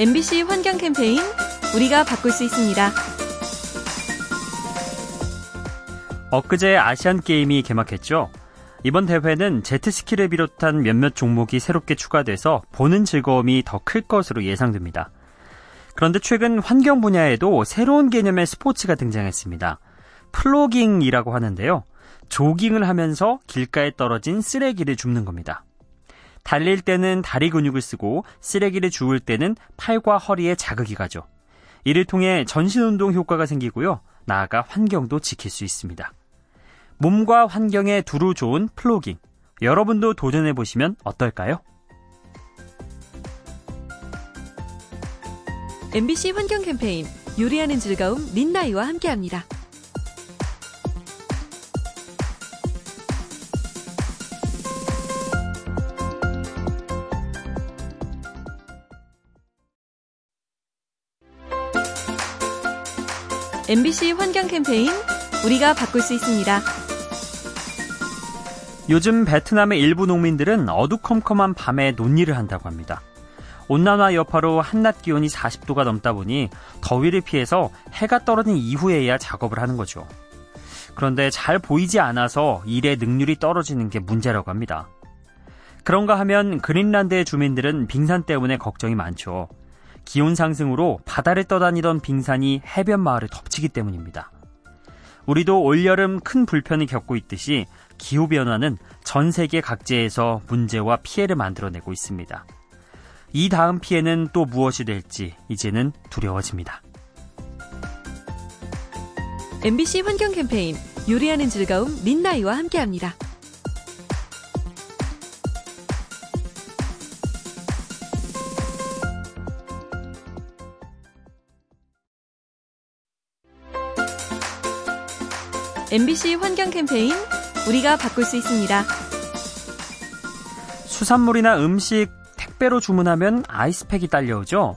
MBC 환경 캠페인 우리가 바꿀 수 있습니다. 엊그제 아시안 게임이 개막했죠. 이번 대회는 제트스키를 비롯한 몇몇 종목이 새롭게 추가돼서 보는 즐거움이 더 클 것으로 예상됩니다. 그런데 최근 환경 분야에도 새로운 개념의 스포츠가 등장했습니다. 플로깅이라고 하는데요. 조깅을 하면서 길가에 떨어진 쓰레기를 줍는 겁니다. 달릴 때는 다리 근육을 쓰고 쓰레기를 주울 때는 팔과 허리에 자극이 가죠. 이를 통해 전신 운동 효과가 생기고요. 나아가 환경도 지킬 수 있습니다. 몸과 환경에 두루 좋은 플로깅. 여러분도 도전해 보시면 어떨까요? MBC 환경 캠페인 요리하는 즐거움 민나이와 함께합니다. MBC 환경 캠페인 우리가 바꿀 수 있습니다. 요즘 베트남의 일부 농민들은 어두컴컴한 밤에 논일을 한다고 합니다. 온난화 여파로 한낮 기온이 40도가 넘다 보니 더위를 피해서 해가 떨어진 이후에야 작업을 하는 거죠. 그런데 잘 보이지 않아서 일의 능률이 떨어지는 게 문제라고 합니다. 그런가 하면 그린란드의 주민들은 빙산 때문에 걱정이 많죠. 기온 상승으로 바다를 떠다니던 빙산이 해변 마을을 덮치기 때문입니다. 우리도 올여름 큰 불편을 겪고 있듯이 기후변화는 전 세계 각지에서 문제와 피해를 만들어내고 있습니다. 이 다음 피해는 또 무엇이 될지 이제는 두려워집니다. MBC 환경 캠페인 요리하는 즐거움 민나이와 함께합니다. MBC 환경 캠페인 우리가 바꿀 수 있습니다. 수산물이나 음식 택배로 주문하면 아이스팩이 딸려오죠.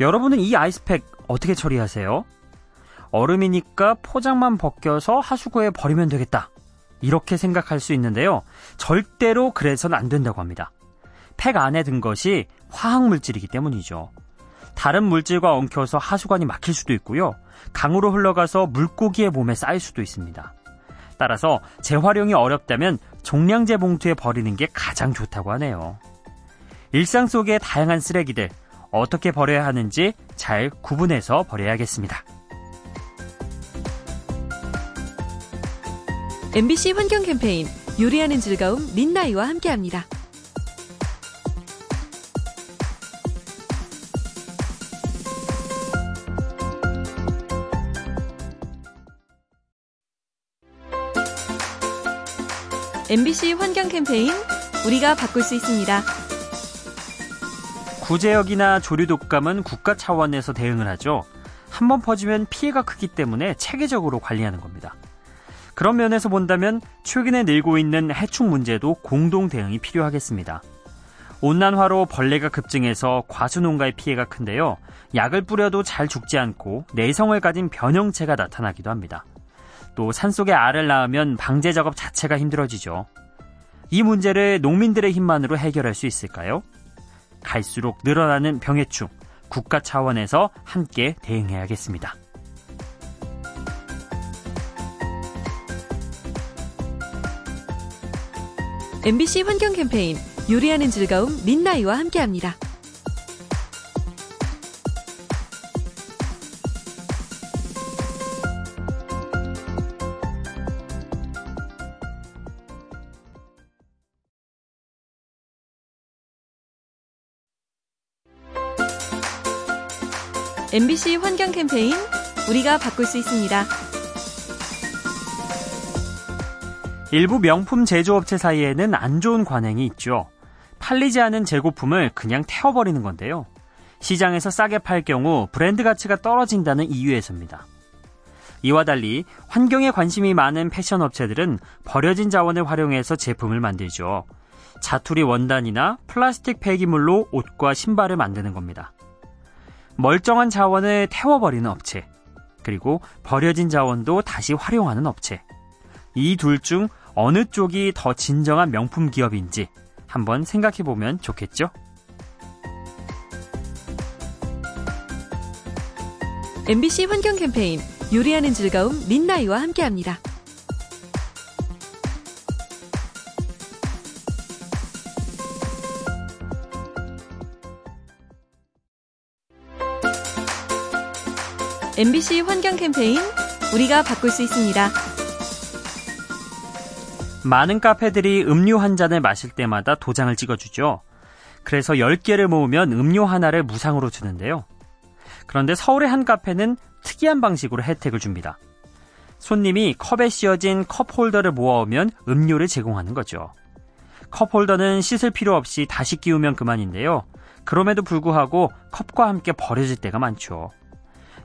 여러분은 이 아이스팩 어떻게 처리하세요? 얼음이니까 포장만 벗겨서 하수구에 버리면 되겠다. 이렇게 생각할 수 있는데요. 절대로 그래선 안 된다고 합니다. 팩 안에 든 것이 화학물질이기 때문이죠. 다른 물질과 엉켜서 하수관이 막힐 수도 있고요. 강으로 흘러가서 물고기의 몸에 쌓일 수도 있습니다. 따라서 재활용이 어렵다면 종량제 봉투에 버리는 게 가장 좋다고 하네요. 일상 속의 다양한 쓰레기들 어떻게 버려야 하는지 잘 구분해서 버려야겠습니다. MBC 환경 캠페인 요리하는 즐거움 민나이와 함께합니다. MBC 환경 캠페인 우리가 바꿀 수 있습니다. 구제역이나 조류 독감은 국가 차원에서 대응을 하죠. 한 번 퍼지면 피해가 크기 때문에 체계적으로 관리하는 겁니다. 그런 면에서 본다면 최근에 늘고 있는 해충 문제도 공동 대응이 필요하겠습니다. 온난화로 벌레가 급증해서 과수농가의 피해가 큰데요. 약을 뿌려도 잘 죽지 않고 내성을 가진 변형체가 나타나기도 합니다. 또 산속에 알을 낳으면 방제 작업 자체가 힘들어지죠. 이 문제를 농민들의 힘만으로 해결할 수 있을까요? 갈수록 늘어나는 병해충, 국가 차원에서 함께 대응해야겠습니다. MBC 환경 캠페인 요리하는 즐거움 민나이와 함께합니다. MBC 환경 캠페인 우리가 바꿀 수 있습니다. 일부 명품 제조업체 사이에는 안 좋은 관행이 있죠. 팔리지 않은 재고품을 그냥 태워버리는 건데요. 시장에서 싸게 팔 경우 브랜드 가치가 떨어진다는 이유에서입니다. 이와 달리 환경에 관심이 많은 패션 업체들은 버려진 자원을 활용해서 제품을 만들죠. 자투리 원단이나 플라스틱 폐기물로 옷과 신발을 만드는 겁니다. 멀쩡한 자원을 태워버리는 업체, 그리고 버려진 자원도 다시 활용하는 업체. 이 둘 중 어느 쪽이 더 진정한 명품 기업인지 한번 생각해 보면 좋겠죠? MBC 환경 캠페인 요리하는 즐거움 민나이와 함께합니다. MBC 환경 캠페인 우리가 바꿀 수 있습니다. 많은 카페들이 음료 한 잔을 마실 때마다 도장을 찍어주죠. 그래서 10개를 모으면 음료 하나를 무상으로 주는데요. 그런데 서울의 한 카페는 특이한 방식으로 혜택을 줍니다. 손님이 컵에 씌어진 컵 홀더를 모아오면 음료를 제공하는 거죠. 컵 홀더는 씻을 필요 없이 다시 끼우면 그만인데요. 그럼에도 불구하고 컵과 함께 버려질 때가 많죠.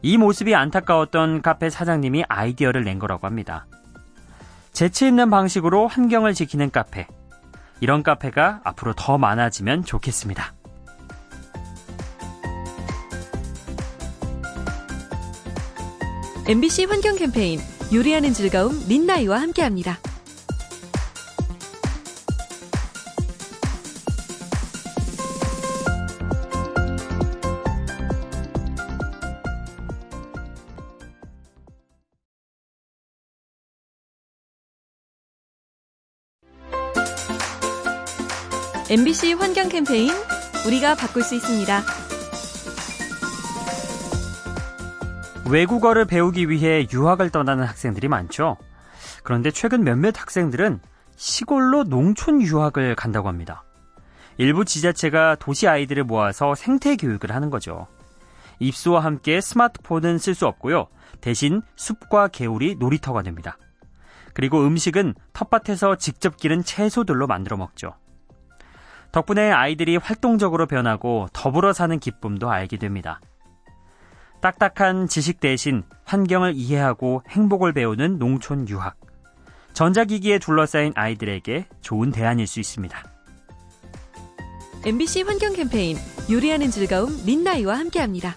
이 모습이 안타까웠던 카페 사장님이 아이디어를 낸 거라고 합니다. 재치 있는 방식으로 환경을 지키는 카페. 이런 카페가 앞으로 더 많아지면 좋겠습니다. MBC 환경 캠페인 요리하는 즐거움 민나이와 함께합니다. MBC 환경 캠페인 우리가 바꿀 수 있습니다. 외국어를 배우기 위해 유학을 떠나는 학생들이 많죠. 그런데 최근 몇몇 학생들은 시골로 농촌 유학을 간다고 합니다. 일부 지자체가 도시 아이들을 모아서 생태 교육을 하는 거죠. 입수와 함께 스마트폰은 쓸 수 없고요. 대신 숲과 개울이 놀이터가 됩니다. 그리고 음식은 텃밭에서 직접 기른 채소들로 만들어 먹죠. 덕분에 아이들이 활동적으로 변하고 더불어 사는 기쁨도 알게 됩니다. 딱딱한 지식 대신 환경을 이해하고 행복을 배우는 농촌 유학. 전자기기에 둘러싸인 아이들에게 좋은 대안일 수 있습니다. MBC 환경 캠페인 요리하는 즐거움 민나이와 함께합니다.